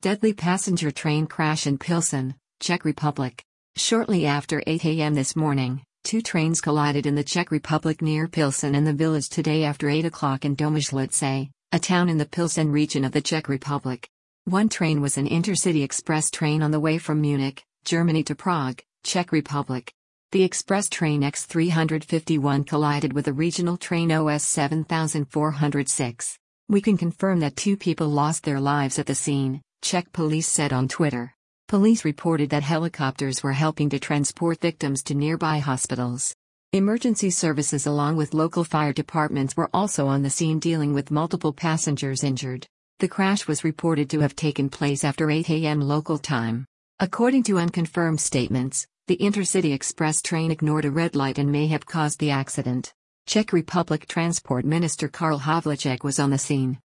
Deadly passenger train crash in Pilsen, Czech Republic. Shortly after 8 a.m. this morning, two trains collided in the Czech Republic near Pilsen and the village today after 8 o'clock in Domažlice, a town in the Pilsen region of the Czech Republic. One train was an intercity express train on the way from Munich, Germany to Prague, Czech Republic. The express train X351 collided with a regional train OS 7406. We can confirm that two people lost their lives at the scene, Czech police said on Twitter. Police reported that helicopters were helping to transport victims to nearby hospitals. Emergency services, along with local fire departments, were also on the scene dealing with multiple passengers injured. The crash was reported to have taken place after 8 a.m. local time. According to unconfirmed statements, the Intercity Express train ignored a red light and may have caused the accident. Czech Republic Transport Minister Karl Havlicek was on the scene.